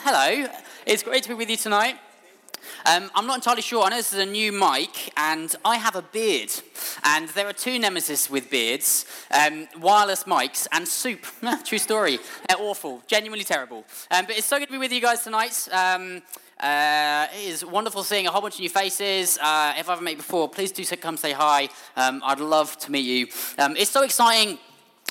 Hello. It's great to be with you tonight. Um, I'm not entirely sure. I know this is a new mic, and I have a beard. And there are two nemesis with beards um, wireless mics and soup. True story. Uh, awful. Genuinely terrible. Um, but it's so good to be with you guys tonight. Um, uh, it is wonderful seeing a whole bunch of new faces. Uh, if I haven't met you before, please do come say hi. Um, I'd love to meet you. Um, it's so exciting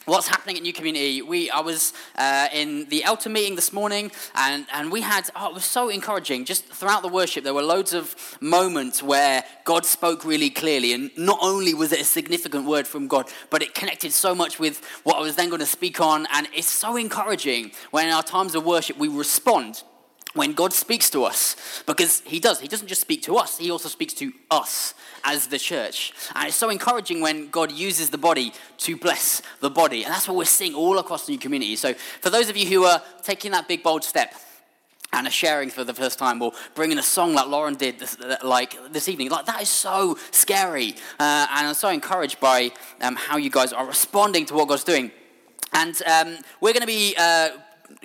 what's happening at New Community. We, I was uh, in the Eltham meeting this morning, and, and we had, oh, it was so encouraging. Just throughout the worship, there were loads of moments where God spoke really clearly. And not only was it a significant word from God, but it connected so much with what I was then going to speak on. And it's so encouraging when in our times of worship we respond when God speaks to us, because He does. He doesn't just speak to us, He also speaks to us as the church. And it's so encouraging when God uses the body to bless the body. And that's what we're seeing all across the new community. So, for those of you who are taking that big, bold step, and are sharing for the first time or bringing a song like Lauren did this, like this evening. Like that is so scary. Uh, and I'm so encouraged by um, how you guys are responding to what God's doing. And um, we're going to be uh,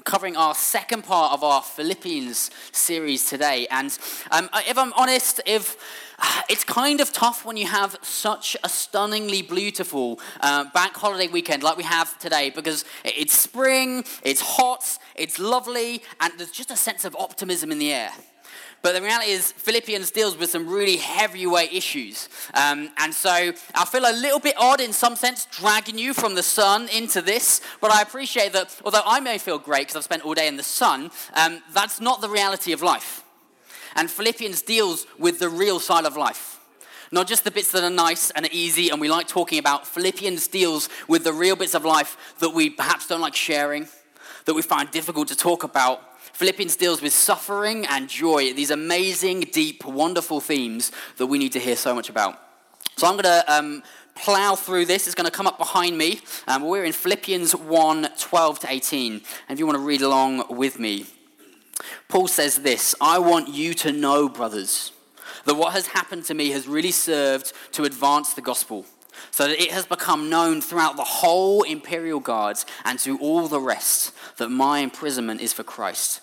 covering our second part of our Philippians series today. And um, if I'm honest, if it's kind of tough when you have such a stunningly beautiful uh, bank holiday weekend like we have today because it's spring, it's hot, it's lovely, and there's just a sense of optimism in the air. But the reality is, Philippians deals with some really heavyweight issues. Um, and so I feel a little bit odd in some sense, dragging you from the sun into this. But I appreciate that, although I may feel great because I've spent all day in the sun, um, that's not the reality of life. And Philippians deals with the real side of life. Not just the bits that are nice and easy and we like talking about. Philippians deals with the real bits of life that we perhaps don't like sharing, that we find difficult to talk about. Philippians deals with suffering and joy, these amazing, deep, wonderful themes that we need to hear so much about. So I'm going to um, plow through this. It's going to come up behind me. Um, we're in Philippians 1 12 to 18. And if you want to read along with me, Paul says this I want you to know, brothers, that what has happened to me has really served to advance the gospel, so that it has become known throughout the whole imperial guards and to all the rest that my imprisonment is for Christ.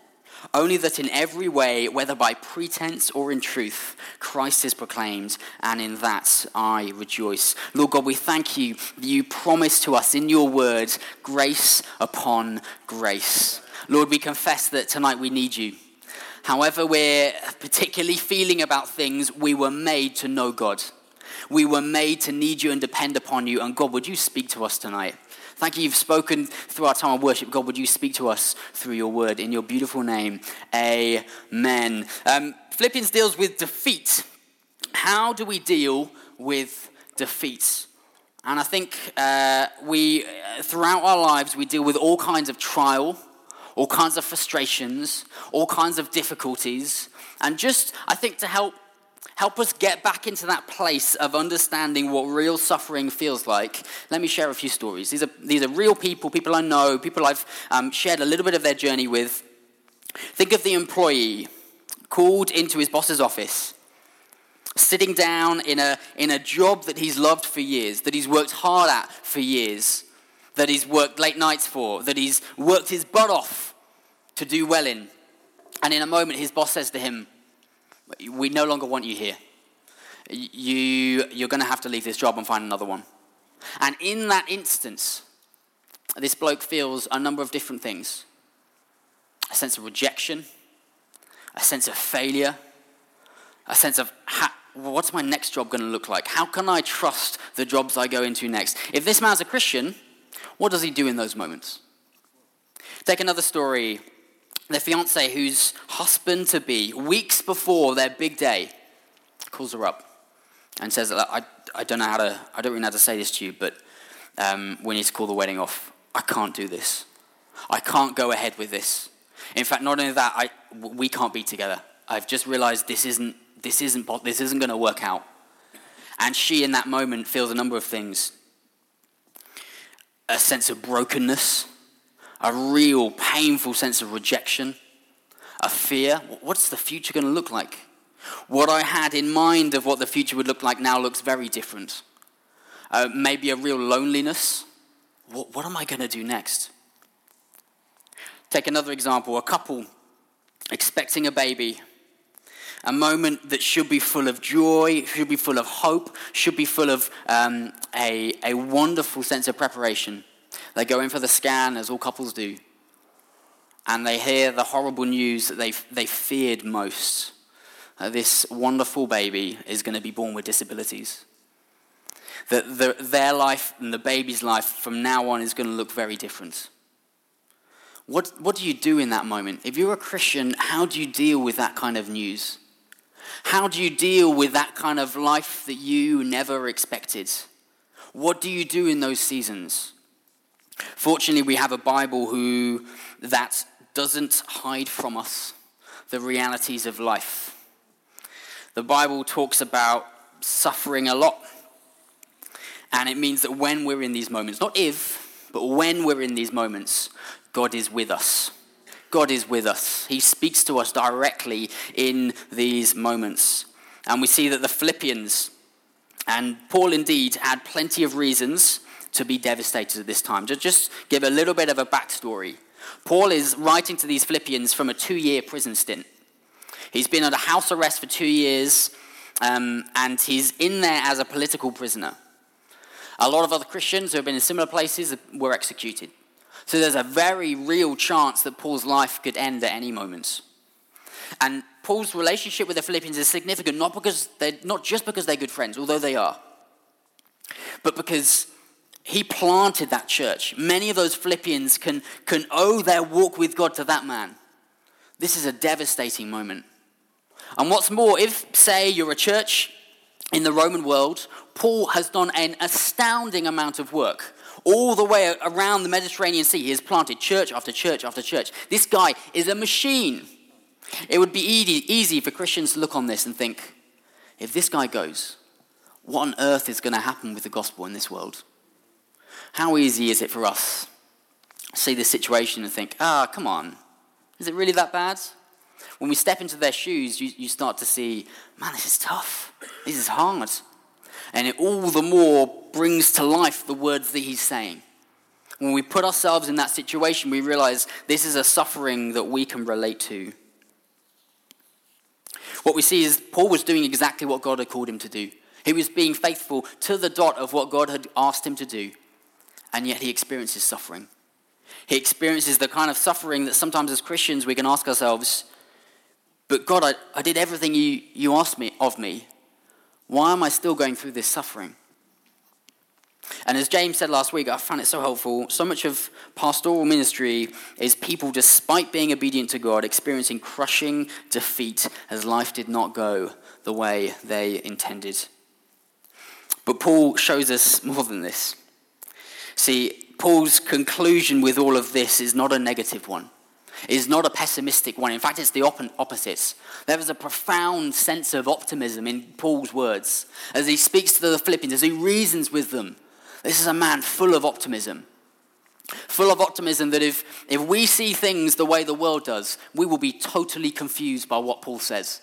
Only that in every way, whether by pretense or in truth, Christ is proclaimed, and in that I rejoice. Lord God, we thank you. that You promise to us in your word grace upon grace. Lord, we confess that tonight we need you. However, we're particularly feeling about things, we were made to know God. We were made to need you and depend upon you. And God, would you speak to us tonight? Thank you, you've spoken through our time of worship. God, would you speak to us through your word in your beautiful name? Amen. Um, Philippians deals with defeat. How do we deal with defeat? And I think uh, we, throughout our lives, we deal with all kinds of trial all kinds of frustrations, all kinds of difficulties, and just, I think, to help help us get back into that place of understanding what real suffering feels like, let me share a few stories. These are, these are real people, people I know, people I've um, shared a little bit of their journey with. Think of the employee called into his boss's office, sitting down in a, in a job that he's loved for years, that he's worked hard at for years, that he's worked late nights for, that he's worked his butt off to do well in. And in a moment, his boss says to him, We no longer want you here. You, you're going to have to leave this job and find another one. And in that instance, this bloke feels a number of different things a sense of rejection, a sense of failure, a sense of what's my next job going to look like? How can I trust the jobs I go into next? If this man's a Christian, what does he do in those moments? Take another story. The fiance whose husband to be, weeks before their big day, calls her up and says, I, I don't know how to, I don't really know how to say this to you, but um, we need to call the wedding off. I can't do this. I can't go ahead with this. In fact, not only that, I, we can't be together. I've just realized this isn't, this isn't, this isn't going to work out. And she, in that moment, feels a number of things a sense of brokenness, a real painful sense of rejection, a fear. What's the future going to look like? What I had in mind of what the future would look like now looks very different. Uh, maybe a real loneliness. What, what am I going to do next? Take another example a couple expecting a baby. A moment that should be full of joy, should be full of hope, should be full of um, a, a wonderful sense of preparation. They go in for the scan, as all couples do, and they hear the horrible news that they, they feared most. Uh, this wonderful baby is going to be born with disabilities. That the, their life and the baby's life from now on is going to look very different. What, what do you do in that moment? If you're a Christian, how do you deal with that kind of news? How do you deal with that kind of life that you never expected? What do you do in those seasons? Fortunately, we have a Bible who that doesn't hide from us the realities of life. The Bible talks about suffering a lot. And it means that when we're in these moments, not if, but when we're in these moments, God is with us. God is with us. He speaks to us directly in these moments. And we see that the Philippians and Paul indeed had plenty of reasons to be devastated at this time. Just give a little bit of a backstory. Paul is writing to these Philippians from a two year prison stint. He's been under house arrest for two years, um, and he's in there as a political prisoner. A lot of other Christians who have been in similar places were executed. So there's a very real chance that Paul's life could end at any moment. And Paul's relationship with the Philippians is significant not because they're not just because they're good friends, although they are, but because he planted that church. Many of those Philippians can, can owe their walk with God to that man. This is a devastating moment. And what's more, if, say, you're a church in the Roman world, Paul has done an astounding amount of work. All the way around the Mediterranean Sea, he has planted church after church after church. This guy is a machine. It would be easy, for Christians to look on this and think, if this guy goes, what on earth is going to happen with the gospel in this world? How easy is it for us to see this situation and think, ah, oh, come on, is it really that bad? When we step into their shoes, you, you start to see, man, this is tough. This is hard. And it all the more brings to life the words that he's saying. When we put ourselves in that situation, we realize this is a suffering that we can relate to. What we see is Paul was doing exactly what God had called him to do. He was being faithful to the dot of what God had asked him to do and yet he experiences suffering. He experiences the kind of suffering that sometimes as Christians we can ask ourselves, but God, I, I did everything you, you asked me of me. Why am I still going through this suffering? And as James said last week, I found it so helpful. So much of pastoral ministry is people, despite being obedient to God, experiencing crushing defeat as life did not go the way they intended. But Paul shows us more than this. See, Paul's conclusion with all of this is not a negative one. Is not a pessimistic one. In fact, it's the op- opposite. There is a profound sense of optimism in Paul's words as he speaks to the Philippians, as he reasons with them. This is a man full of optimism. Full of optimism that if, if we see things the way the world does, we will be totally confused by what Paul says.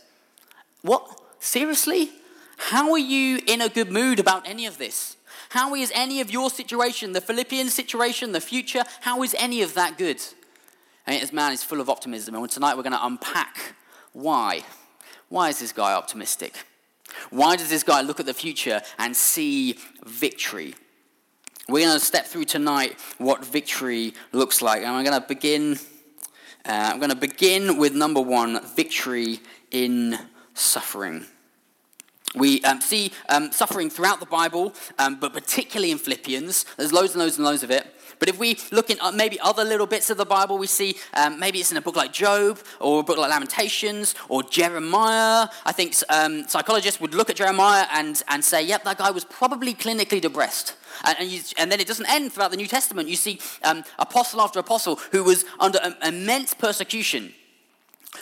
What? Seriously? How are you in a good mood about any of this? How is any of your situation, the Philippian situation, the future, how is any of that good? This man is full of optimism. And tonight we're going to unpack why. Why is this guy optimistic? Why does this guy look at the future and see victory? We're going to step through tonight what victory looks like. And I'm going to begin. Uh, I'm going to begin with number one victory in suffering. We um, see um, suffering throughout the Bible, um, but particularly in Philippians. There's loads and loads and loads of it. But if we look in uh, maybe other little bits of the Bible, we see um, maybe it's in a book like Job or a book like Lamentations or Jeremiah. I think um, psychologists would look at Jeremiah and, and say, yep, that guy was probably clinically depressed. And, and, you, and, then it doesn't end throughout the New Testament. You see um, apostle after apostle who was under immense persecution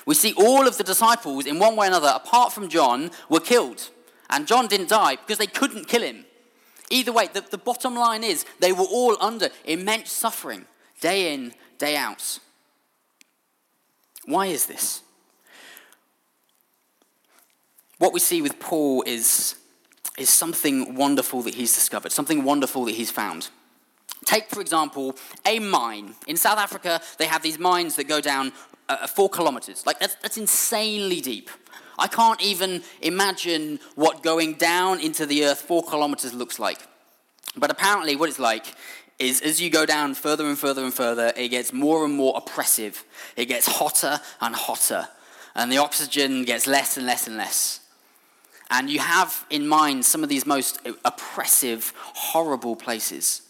We see all of the disciples, in one way or another, apart from John, were killed. And John didn't die because they couldn't kill him. Either way, the, the bottom line is they were all under immense suffering, day in, day out. Why is this? What we see with Paul is, is something wonderful that he's discovered, something wonderful that he's found. Take, for example, a mine. In South Africa, they have these mines that go down uh, four kilometers. Like, that's, that's insanely deep. I can't even imagine what going down into the earth four kilometers looks like. But apparently, what it's like is as you go down further and further and further, it gets more and more oppressive. It gets hotter and hotter, and the oxygen gets less and less and less. And you have in mind some of these most oppressive, horrible places.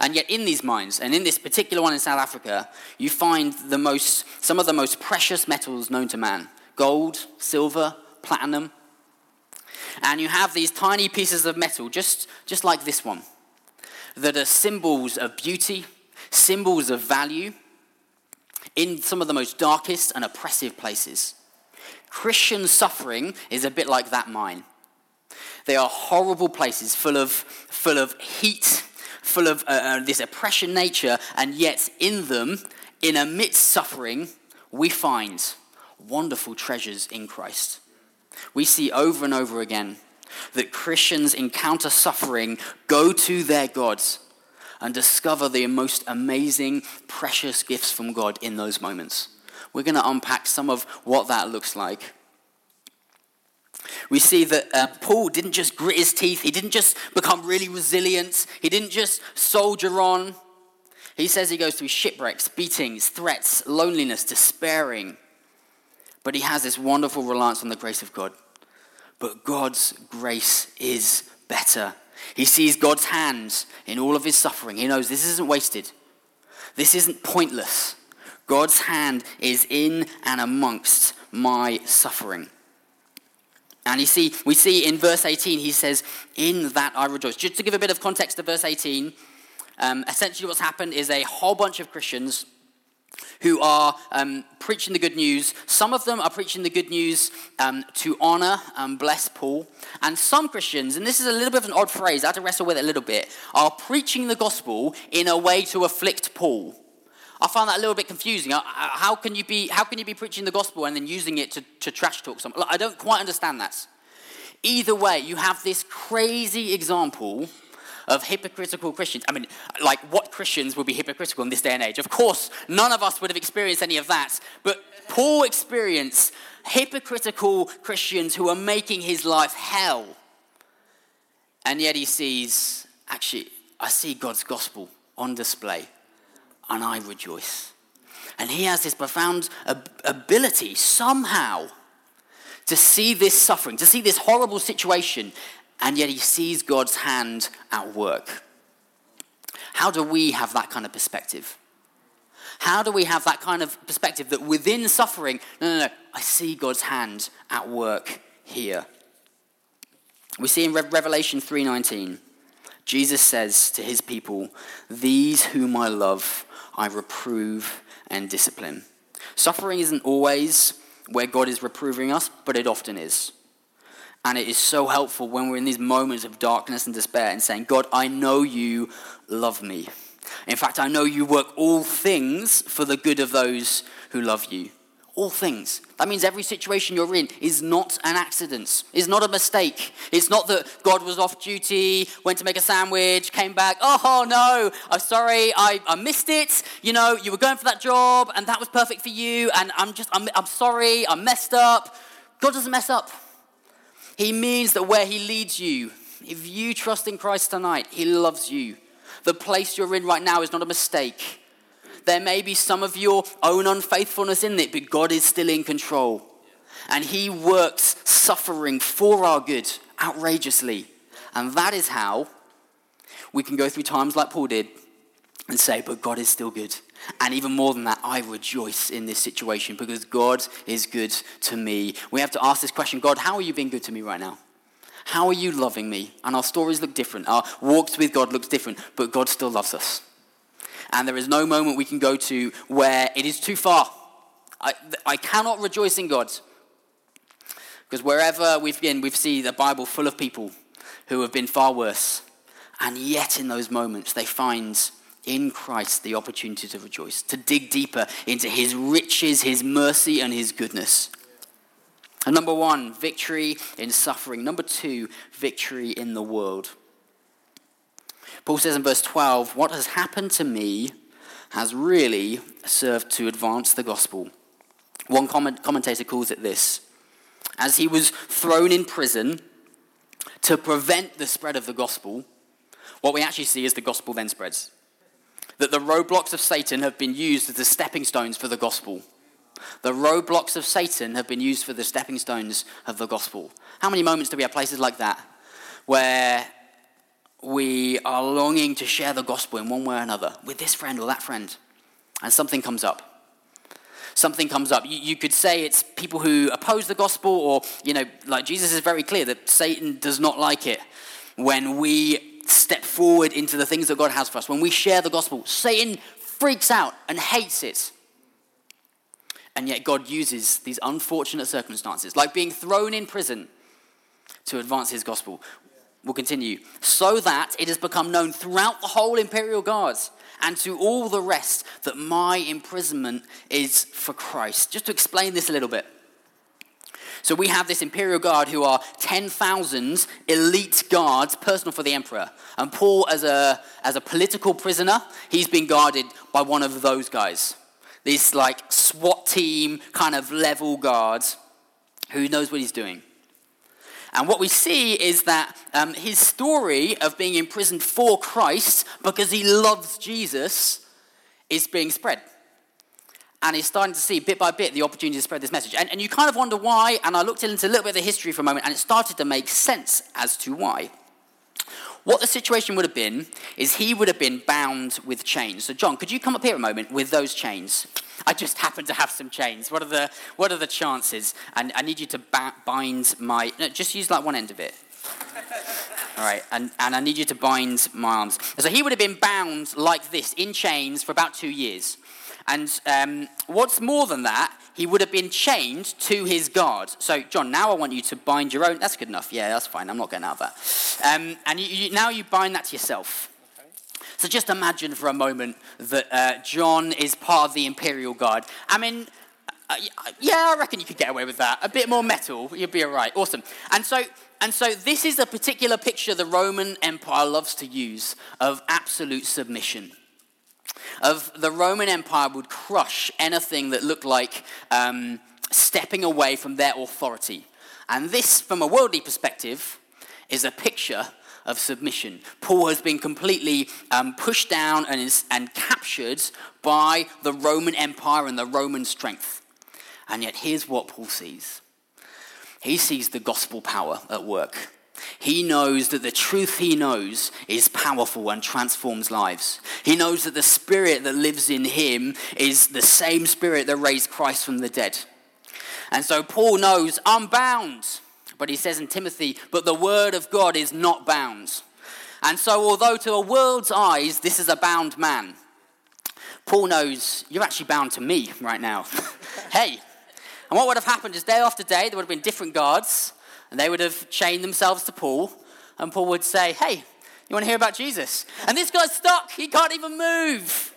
And yet, in these mines, and in this particular one in South Africa, you find the most, some of the most precious metals known to man gold, silver, platinum. And you have these tiny pieces of metal, just, just like this one, that are symbols of beauty, symbols of value in some of the most darkest and oppressive places. Christian suffering is a bit like that mine. They are horrible places full of, full of heat, full of uh, uh, this oppression nature, and yet in them, in amidst suffering, we find wonderful treasures in Christ. We see over and over again that Christians encounter suffering, go to their gods, and discover the most amazing, precious gifts from God in those moments. We're going to unpack some of what that looks like. We see that uh, Paul didn't just grit his teeth, he didn't just become really resilient, he didn't just soldier on. He says he goes through shipwrecks, beatings, threats, loneliness, despairing. But he has this wonderful reliance on the grace of God. But God's grace is better. He sees God's hands in all of his suffering. He knows this isn't wasted, this isn't pointless. God's hand is in and amongst my suffering. And you see, we see in verse 18, he says, In that I rejoice. Just to give a bit of context to verse 18, um, essentially what's happened is a whole bunch of Christians who are um, preaching the good news. Some of them are preaching the good news um, to honor and bless Paul. And some Christians, and this is a little bit of an odd phrase, I had to wrestle with it a little bit, are preaching the gospel in a way to afflict Paul. I find that a little bit confusing. How can you be, how can you be preaching the gospel and then using it to, to trash talk someone? I don't quite understand that. Either way, you have this crazy example of hypocritical Christians. I mean, like, what Christians would be hypocritical in this day and age? Of course, none of us would have experienced any of that. But Paul experienced hypocritical Christians who are making his life hell. And yet he sees, actually, I see God's gospel on display, and I rejoice. And he has this profound ability somehow to see this suffering, to see this horrible situation, and yet he sees God's hand at work. How do we have that kind of perspective? How do we have that kind of perspective that within suffering, no, no, no, I see God's hand at work here. We see in Revelation 3:19, Jesus says to his people, "These whom I love, I reprove and discipline." Suffering isn't always where God is reproving us, but it often is. And it is so helpful when we're in these moments of darkness and despair and saying, God, I know you love me. In fact, I know you work all things for the good of those who love you. All things. That means every situation you're in is not an accident, is not a mistake. It's not that God was off duty, went to make a sandwich, came back, oh no, I'm sorry, I, I missed it. You know, you were going for that job and that was perfect for you, and I'm just, I'm, I'm sorry, I messed up. God doesn't mess up. He means that where He leads you, if you trust in Christ tonight, He loves you. The place you're in right now is not a mistake. There may be some of your own unfaithfulness in it, but God is still in control. And He works suffering for our good outrageously. And that is how we can go through times like Paul did and say, but God is still good. And even more than that, I rejoice in this situation because God is good to me. We have to ask this question God, how are you being good to me right now? How are you loving me? And our stories look different. Our walks with God looks different, but God still loves us. And there is no moment we can go to where it is too far I, I cannot rejoice in God. Because wherever we've been, we've seen the Bible full of people who have been far worse. And yet, in those moments, they find in Christ the opportunity to rejoice, to dig deeper into his riches, his mercy, and his goodness. And number one, victory in suffering. Number two, victory in the world. Paul says in verse 12, What has happened to me has really served to advance the gospel. One comment, commentator calls it this As he was thrown in prison to prevent the spread of the gospel, what we actually see is the gospel then spreads. That the roadblocks of Satan have been used as the stepping stones for the gospel. The roadblocks of Satan have been used for the stepping stones of the gospel. How many moments do we have places like that where we are longing to share the gospel in one way or another with this friend or that friend, and something comes up? Something comes up. You, you could say it's people who oppose the gospel, or, you know, like Jesus is very clear that Satan does not like it when we step forward into the things that God has for us. When we share the gospel, Satan freaks out and hates it. And yet, God uses these unfortunate circumstances, like being thrown in prison, to advance his gospel. We'll continue. So that it has become known throughout the whole imperial guards and to all the rest that my imprisonment is for Christ. Just to explain this a little bit. So we have this imperial guard who are 10,000 elite guards, personal for the emperor. And Paul, as a, as a political prisoner, he's been guarded by one of those guys. This like SWAT team kind of level guards who knows what he's doing. And what we see is that um, his story of being imprisoned for Christ because he loves Jesus is being spread. And he's starting to see bit by bit the opportunity to spread this message. And, and you kind of wonder why. And I looked into a little bit of the history for a moment, and it started to make sense as to why. What the situation would have been is he would have been bound with chains. So, John, could you come up here a moment with those chains? I just happen to have some chains. What are the, what are the chances? And I need you to ba- bind my. No, just use like one end of it. All right, and, and I need you to bind my arms. So he would have been bound like this in chains for about two years. And um, what's more than that, he would have been chained to his guard. So, John, now I want you to bind your own. That's good enough. Yeah, that's fine. I'm not getting out of that. Um, and you, you, now you bind that to yourself. So just imagine for a moment that uh, John is part of the Imperial Guard. I mean, uh, yeah, I reckon you could get away with that. A bit more metal, you'd be all right. Awesome. And so, and so this is a particular picture the Roman Empire loves to use of absolute submission. Of the Roman Empire would crush anything that looked like um, stepping away from their authority. And this, from a worldly perspective, is a picture of submission. Paul has been completely um, pushed down and, is, and captured by the Roman Empire and the Roman strength. And yet, here's what Paul sees he sees the gospel power at work. He knows that the truth he knows is powerful and transforms lives. He knows that the spirit that lives in him is the same spirit that raised Christ from the dead. And so Paul knows, I'm bound. But he says in Timothy, but the word of God is not bound. And so, although to a world's eyes, this is a bound man, Paul knows you're actually bound to me right now. hey. And what would have happened is day after day, there would have been different guards, and they would have chained themselves to Paul, and Paul would say, hey, you want to hear about Jesus? And this guy's stuck, he can't even move.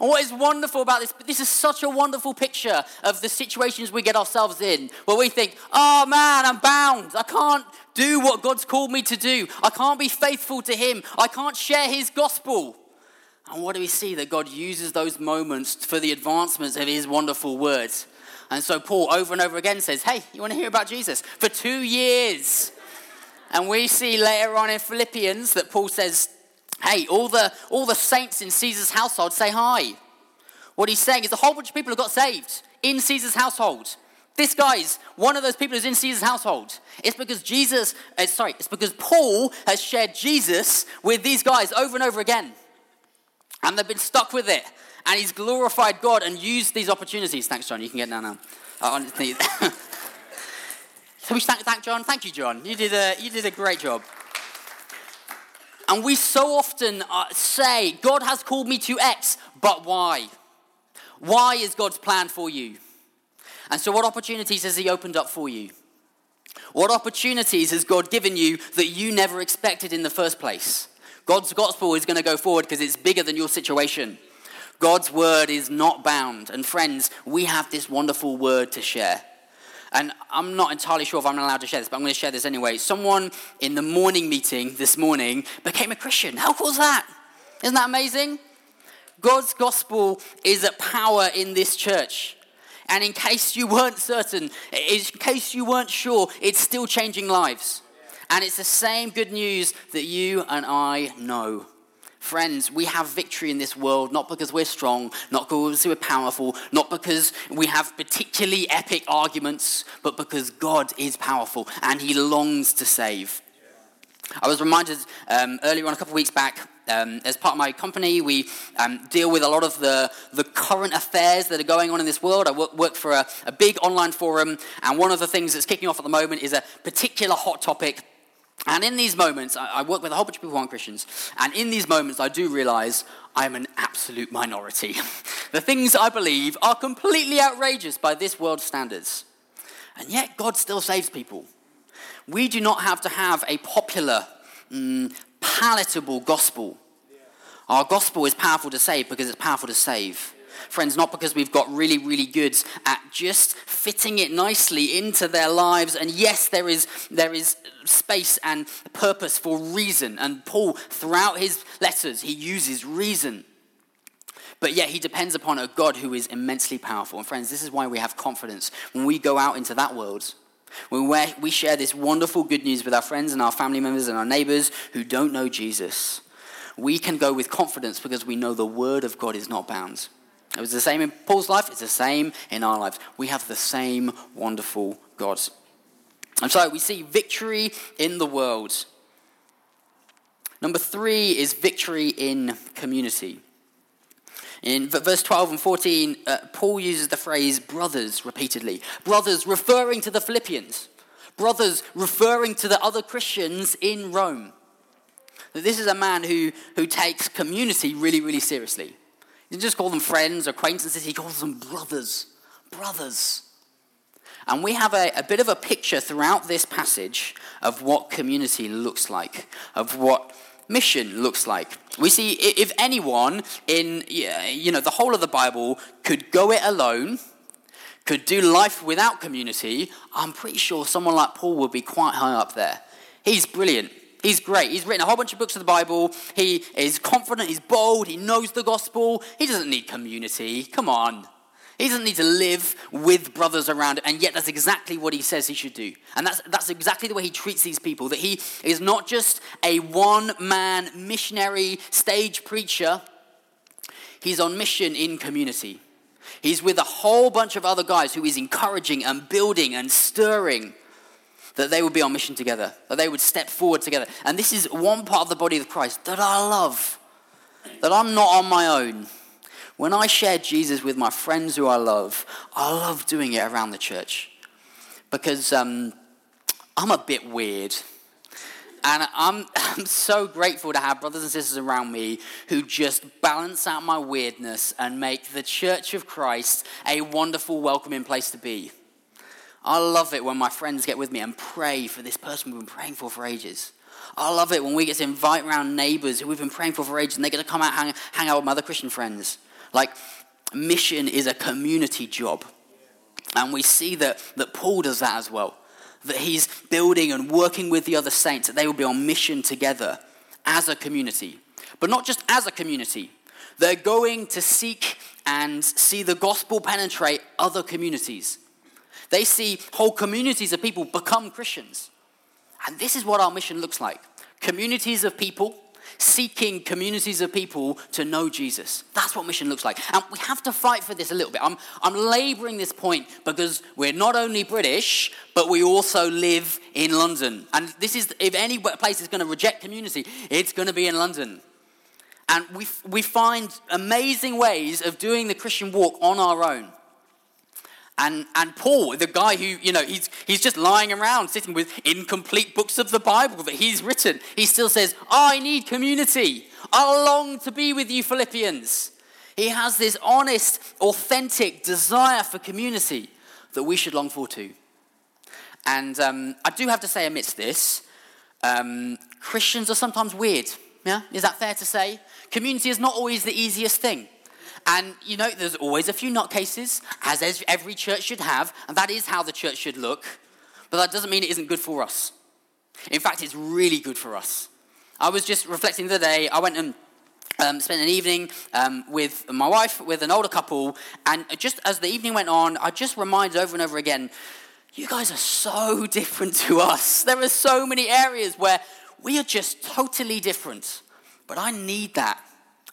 And what is wonderful about this, this is such a wonderful picture of the situations we get ourselves in, where we think, oh man, I'm bound. I can't do what God's called me to do. I can't be faithful to Him. I can't share His gospel. And what do we see? That God uses those moments for the advancements of His wonderful words. And so Paul over and over again says, hey, you want to hear about Jesus? For two years. And we see later on in Philippians that Paul says, Hey, all the, all the saints in Caesar's household say hi. What he's saying is a whole bunch of people have got saved in Caesar's household. This guy's one of those people who's in Caesar's household. It's because Jesus, uh, sorry, it's because Paul has shared Jesus with these guys over and over again. And they've been stuck with it. And he's glorified God and used these opportunities. Thanks, John. You can get down now. Uh, so we thank, thank John. Thank you, John. You did a, you did a great job. And we so often uh, say, God has called me to X, but why? Why is God's plan for you? And so, what opportunities has He opened up for you? What opportunities has God given you that you never expected in the first place? God's gospel is going to go forward because it's bigger than your situation. God's word is not bound. And friends, we have this wonderful word to share. And I'm not entirely sure if I'm allowed to share this, but I'm going to share this anyway. Someone in the morning meeting this morning became a Christian. How cool is that? Isn't that amazing? God's gospel is at power in this church. And in case you weren't certain, in case you weren't sure, it's still changing lives. And it's the same good news that you and I know. Friends, we have victory in this world not because we're strong, not because we're powerful, not because we have particularly epic arguments, but because God is powerful and He longs to save. I was reminded um, earlier on, a couple of weeks back, um, as part of my company, we um, deal with a lot of the, the current affairs that are going on in this world. I work, work for a, a big online forum, and one of the things that's kicking off at the moment is a particular hot topic and in these moments, I, work with a whole bunch of people who aren't Christians, and in these moments, I do realize I'm an absolute minority. the things I believe are completely outrageous by this world's standards. And yet, God still saves people. We do not have to have a popular, mm, palatable gospel. Our gospel is powerful to save because it's powerful to save. Friends, not because we've got really, really good at just fitting it nicely into their lives. And yes, there is, there is space and purpose for reason. And Paul, throughout his letters, he uses reason. But yet he depends upon a God who is immensely powerful. And friends, this is why we have confidence when we go out into that world. When we share this wonderful good news with our friends and our family members and our neighbors who don't know Jesus, we can go with confidence because we know the word of God is not bound. It was the same in Paul's life, it's the same in our lives. We have the same wonderful God. And so we see victory in the world. Number three is victory in community. In verse 12 and 14, uh, Paul uses the phrase brothers repeatedly. Brothers referring to the Philippians, brothers referring to the other Christians in Rome. This is a man who, who takes community really, really seriously. He just call them friends acquaintances, he calls them brothers. Brothers. And we have a, a, bit of a picture throughout this passage of what community looks like, of what mission looks like. We see if anyone in you know the whole of the Bible could go it alone, could do life without community, I'm pretty sure someone like Paul would be quite high up there. He's brilliant. He's great. He's written a whole bunch of books of the Bible. He is confident, he's bold, he knows the gospel. He doesn't need community. Come on. He doesn't need to live with brothers around, and yet that's exactly what he says he should do. And that's, that's exactly the way he treats these people that he is not just a one man missionary stage preacher, he's on mission in community. He's with a whole bunch of other guys who he's encouraging and building and stirring that they would be on mission together, that they would step forward together. And this is one part of the body of Christ that I love, that I'm not on my own. When I share Jesus with my friends who I love, I love doing it around the church because um, I'm a bit weird. And I'm, I'm so grateful to have brothers and sisters around me who just balance out my weirdness and make the church of Christ a wonderful, welcoming place to be. I love it when my friends get with me and pray for this person we've been praying for for ages. I love it when we get to invite around neighbors who we've been praying for for ages and they get to come out hang, hang out with my other Christian friends. Like, mission is a community job. And we see that, that Paul does that as well. That he's building and working with the other saints, that they will be on mission together as a community. But not just as a community, they're going to seek and see the gospel penetrate other communities. They see whole communities of people become Christians. And this is what our mission looks like communities of people seeking communities of people to know Jesus. That's what mission looks like. And we have to fight for this a little bit. I'm, I'm laboring this point because we're not only British, but we also live in London. And this is, if any place is going to reject community, it's going to be in London. And we, we find amazing ways of doing the Christian walk on our own. And, and Paul, the guy who, you know, he's, he's just lying around sitting with incomplete books of the Bible that he's written, he still says, I need community. I long to be with you, Philippians. He has this honest, authentic desire for community. that we should long for too. And um, I do have to say, amidst this, um, Christians are sometimes weird. Yeah? Is that fair to say? Community is not always the easiest thing. And you know, there's always a few nutcases, as every church should have, and that is how the church should look. But that doesn't mean it isn't good for us. In fact, it's really good for us. I was just reflecting the day, I went and um, spent an evening um, with my wife, with an older couple, and just as the evening went on, I just reminded over and over again you guys are so different to us. There are so many areas where we are just totally different. But I need that.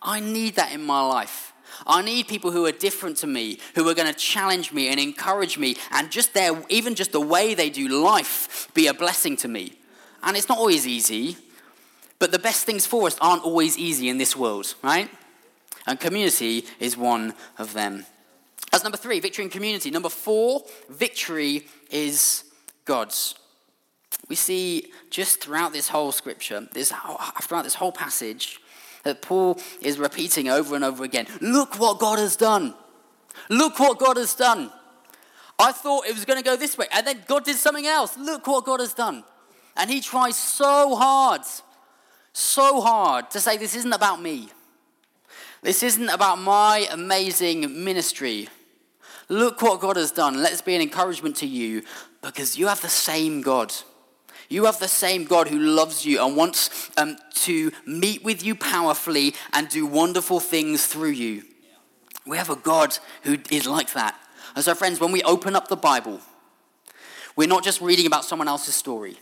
I need that in my life. I need people who are different to me, who are going to challenge me and encourage me, and just their, even just the way they do life be a blessing to me. And it's not always easy, but the best things for us aren't always easy in this world, right? And community is one of them. That's number three, victory in community. Number four, victory is God's. We see just throughout this whole scripture, this, throughout this whole passage, that Paul is repeating over and over again Look what God has done. Look what God has done. I thought it was going to go this way, and then God did something else. Look what God has done. And he tries so hard, so hard to say, This isn't about me. This isn't about my amazing ministry. Look what God has done. Let's be an encouragement to you because you have the same God. You have the same God who loves you and wants um, to meet with you powerfully and do wonderful things through you. We have a God who is like that. And so, friends, when we open up the Bible, we're not just reading about someone else's story.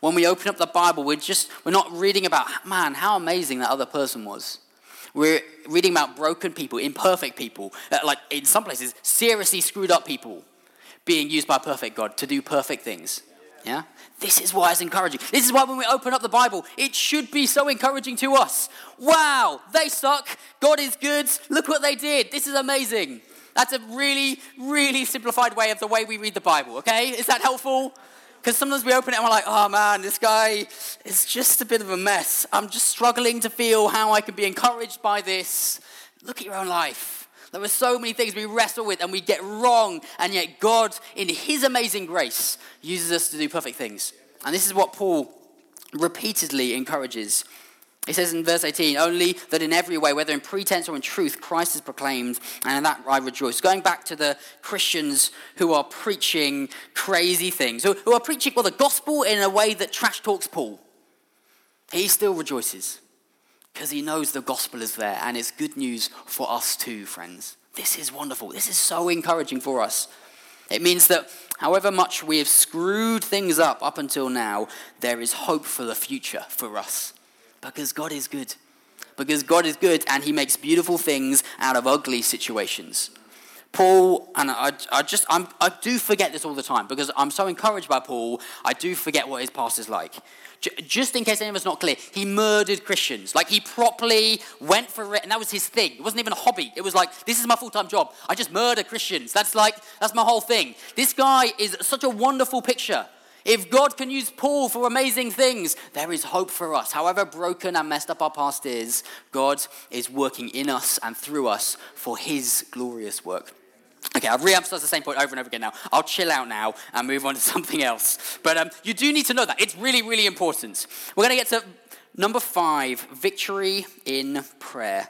When we open up the Bible, we're just we're not reading about man, how amazing that other person was. We're reading about broken people, imperfect people, uh, like in some places, seriously screwed up people being used by perfect God to do perfect things. Yeah? This is why it's encouraging. This is why when we open up the Bible, it should be so encouraging to us. Wow, they suck. God is good. Look what they did. This is amazing. That's a really, really simplified way of the way we read the Bible, okay? Is that helpful? Because sometimes we open it and we're like, oh man, this guy is just a bit of a mess. I'm just struggling to feel how I can be encouraged by this. Look at your own life. There are so many things we wrestle with and we get wrong, and yet God, in His amazing grace, uses us to do perfect things. And this is what Paul repeatedly encourages he says in verse 18, only that in every way, whether in pretense or in truth, Christ is proclaimed, and in that I rejoice. Going back to the Christians who are preaching crazy things, who, who are preaching, well, the gospel in a way that trash talks Paul, he still rejoices because he knows the gospel is there, and it's good news for us too, friends. This is wonderful. This is so encouraging for us. It means that however much we have screwed things up up until now, there is hope for the future for us. Because God is good. Because God is good and he makes beautiful things out of ugly situations. Paul, and I, I just, I'm, I do forget this all the time because I'm so encouraged by Paul, I do forget what his past is like. J- just in case anyone's not clear, he murdered Christians. Like he properly went for it, and that was his thing. It wasn't even a hobby. It was like, this is my full time job. I just murder Christians. That's like, that's my whole thing. This guy is such a wonderful picture if God can use Paul for amazing things, there is hope for us. However broken and messed up our past is, God is working in us and through us for his glorious work. Okay, I've re-emphasized the same point over and over again now. I'll chill out now and move on to something else. But um, you do need to know that. It's really, really important. We're going to get to number five, victory in prayer.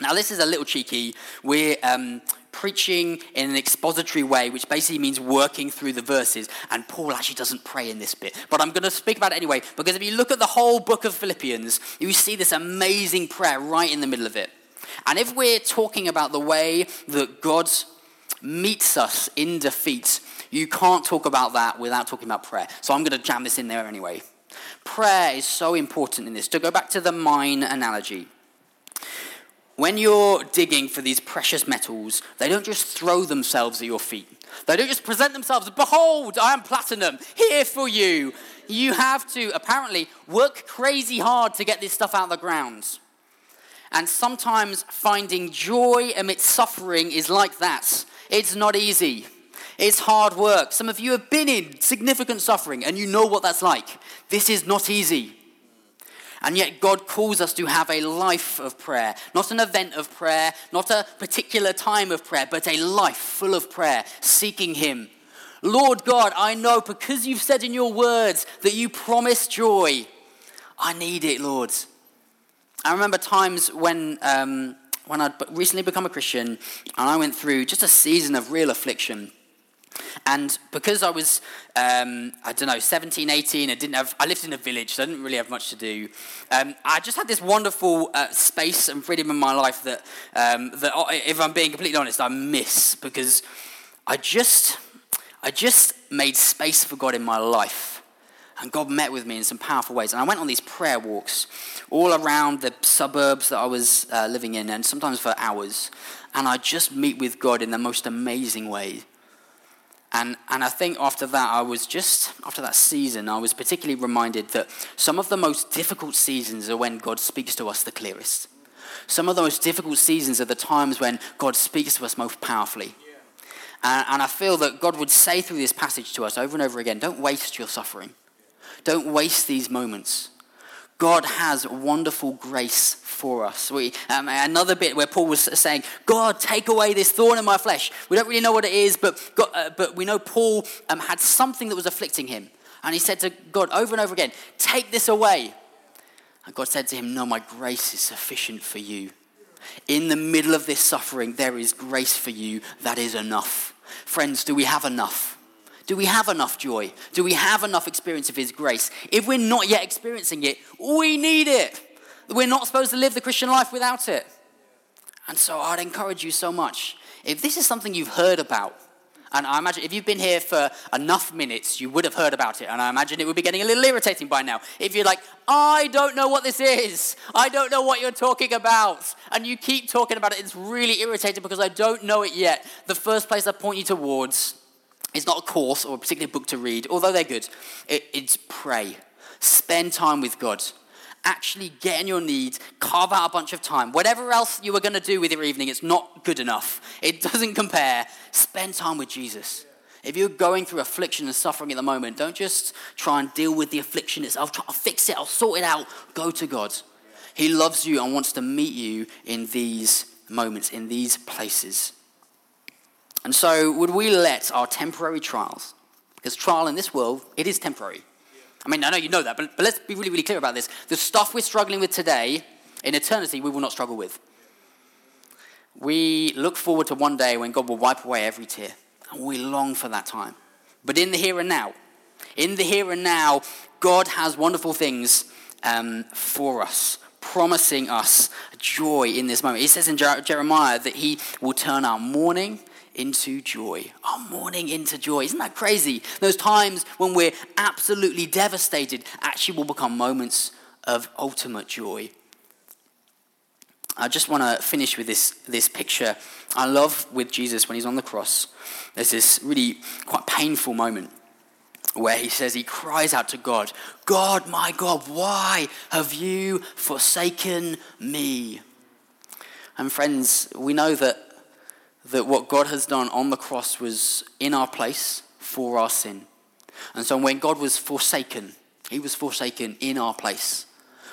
Now, this is a little cheeky. We're um, preaching in an expository way, which basically means working through the verses. And Paul actually doesn't pray in this bit. But I'm going to speak about it anyway, because if you look at the whole book of Philippians, you see this amazing prayer right in the middle of it. And if we're talking about the way that God meets us in defeat, you can't talk about that without talking about prayer. So I'm going to jam this in there anyway. Prayer is so important in this. To go back to the mine analogy, when you're digging for these precious metals, they don't just throw themselves at your feet. They don't just present themselves, behold, I am platinum, here for you. You have to apparently work crazy hard to get this stuff out of the ground. And sometimes finding joy amidst suffering is like that. It's not easy. It's hard work. Some of you have been in significant suffering and you know what that's like. This is not easy. And yet, God calls us to have a life of prayer, not an event of prayer, not a particular time of prayer, but a life full of prayer, seeking Him. Lord God, I know because you've said in your words that you promise joy. I need it, Lord. I remember times when, um, when I'd recently become a Christian and I went through just a season of real affliction. And because I was, um, I don't know, 17, 18, I didn't have, I lived in a village, so I didn't really have much to do. Um, I just had this wonderful uh, space and freedom in my life that, um, that, uh, if I'm being completely honest, I miss because I just, I just made space for God in my life. And God met with me in some powerful ways. And I went on these prayer walks all around the suburbs that I was uh, living in, and sometimes for hours. And I just meet with God in the most amazing way. And, and I think after that, I was just, after that season, I was particularly reminded that some of the most difficult seasons are when God speaks to us the clearest. Some of the most difficult seasons are the times when God speaks to us most powerfully. And, and I feel that God would say through this passage to us over and over again don't waste your suffering, don't waste these moments. God has wonderful grace for us. We, um, another bit where Paul was saying, God, take away this thorn in my flesh. We don't really know what it is, but, God, uh, but we know Paul um, had something that was afflicting him. And he said to God over and over again, Take this away. And God said to him, No, my grace is sufficient for you. In the middle of this suffering, there is grace for you that is enough. Friends, do we have enough? Do we have enough joy? Do we have enough experience of His grace? If we're not yet experiencing it, we need it. We're not supposed to live the Christian life without it. And so I'd encourage you so much. If this is something you've heard about, and I imagine if you've been here for enough minutes, you would have heard about it. And I imagine it would be getting a little irritating by now. If you're like, I don't know what this is, I don't know what you're talking about, and you keep talking about it, it's really irritating because I don't know it yet. The first place I point you towards it's not a course or a particular book to read, although they're good. It, it's pray. Spend time with God. Actually get in your knees, carve out a bunch of time. Whatever else you were going to do with your evening, it's not good enough. It doesn't compare. Spend time with Jesus. If you're going through affliction and suffering at the moment, don't just try and deal with the affliction itself. Try to fix it, I'll sort it out. Go to God. He loves you and wants to meet you in these moments, in these places. And so, would we let our temporary trials, because trial in this world, it is temporary. I mean, I know you know that, but, but let's be really, really clear about this. The stuff we're struggling with today, in eternity, we will not struggle with. We look forward to one day when God will wipe away every tear, and we long for that time. But in the here and now, in the here and now, God has wonderful things um, for us, promising us joy in this moment. He says in Jeremiah that He will turn our mourning into joy. Our mourning into joy. Isn't that crazy? Those times when we're absolutely devastated actually will become moments of ultimate joy. I just want to finish with this, this picture I love with Jesus when he's on the cross. There's this really quite painful moment where he says, he cries out to God, God, my God, why have you forsaken me? And friends, we know that that what God has done on the cross was in our place for our sin. And so when God was forsaken, he was forsaken in our place.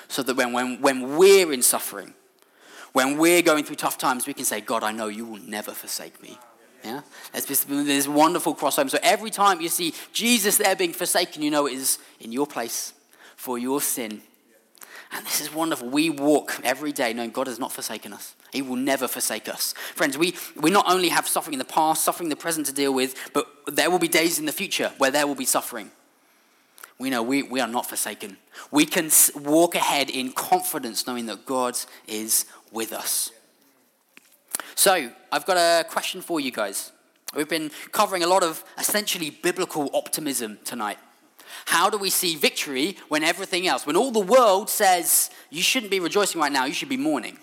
So that when, when, when we're in suffering, when we're going through tough times, we can say, God, I know you will never forsake me. Yeah? There's this, this wonderful crossover. So every time you see Jesus there being forsaken, you know it is in your place for your sin and this is wonderful. We walk every day knowing God has not forsaken us. He will never forsake us. Friends, we, we not only have suffering in the past, suffering in the present to deal with, but there will be days in the future where there will be suffering. We know we, we are not forsaken. We can walk ahead in confidence knowing that God is with us. So, I've got a question for you guys. We've been covering a lot of essentially biblical optimism tonight. How do we see victory when everything else, when all the world says you shouldn't be rejoicing right now, you should be mourning?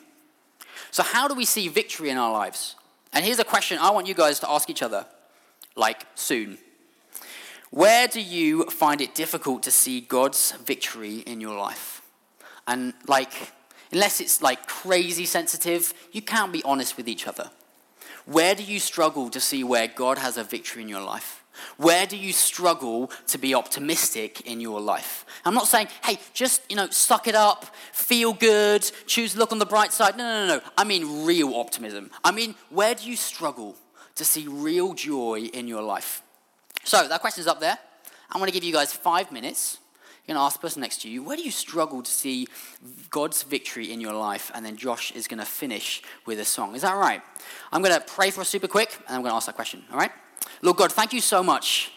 So, how do we see victory in our lives? And here's a question I want you guys to ask each other, like soon. Where do you find it difficult to see God's victory in your life? And, like, unless it's like crazy sensitive, you can't be honest with each other. Where do you struggle to see where God has a victory in your life? Where do you struggle to be optimistic in your life? I'm not saying, hey, just, you know, suck it up, feel good, choose to look on the bright side. No, no, no, no. I mean real optimism. I mean, where do you struggle to see real joy in your life? So that question's up there. I'm going to give you guys five minutes. You're going to ask the person next to you, where do you struggle to see God's victory in your life? And then Josh is going to finish with a song. Is that right? I'm going to pray for us super quick, and I'm going to ask that question. All right? Lord God, thank you so much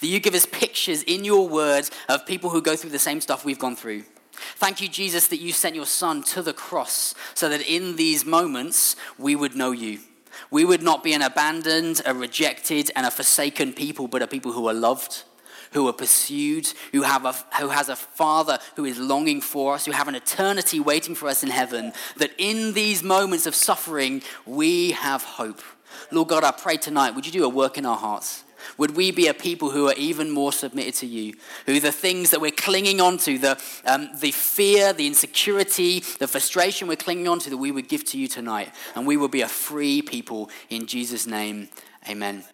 that you give us pictures in your words of people who go through the same stuff we've gone through. Thank you, Jesus, that you sent your son to the cross so that in these moments we would know you. We would not be an abandoned, a rejected, and a forsaken people, but a people who are loved, who are pursued, who, have a, who has a father who is longing for us, who have an eternity waiting for us in heaven, that in these moments of suffering we have hope. Lord God, I pray tonight, would you do a work in our hearts? Would we be a people who are even more submitted to you? Who the things that we're clinging on to, the, um, the fear, the insecurity, the frustration we're clinging on to, that we would give to you tonight. And we will be a free people in Jesus' name. Amen.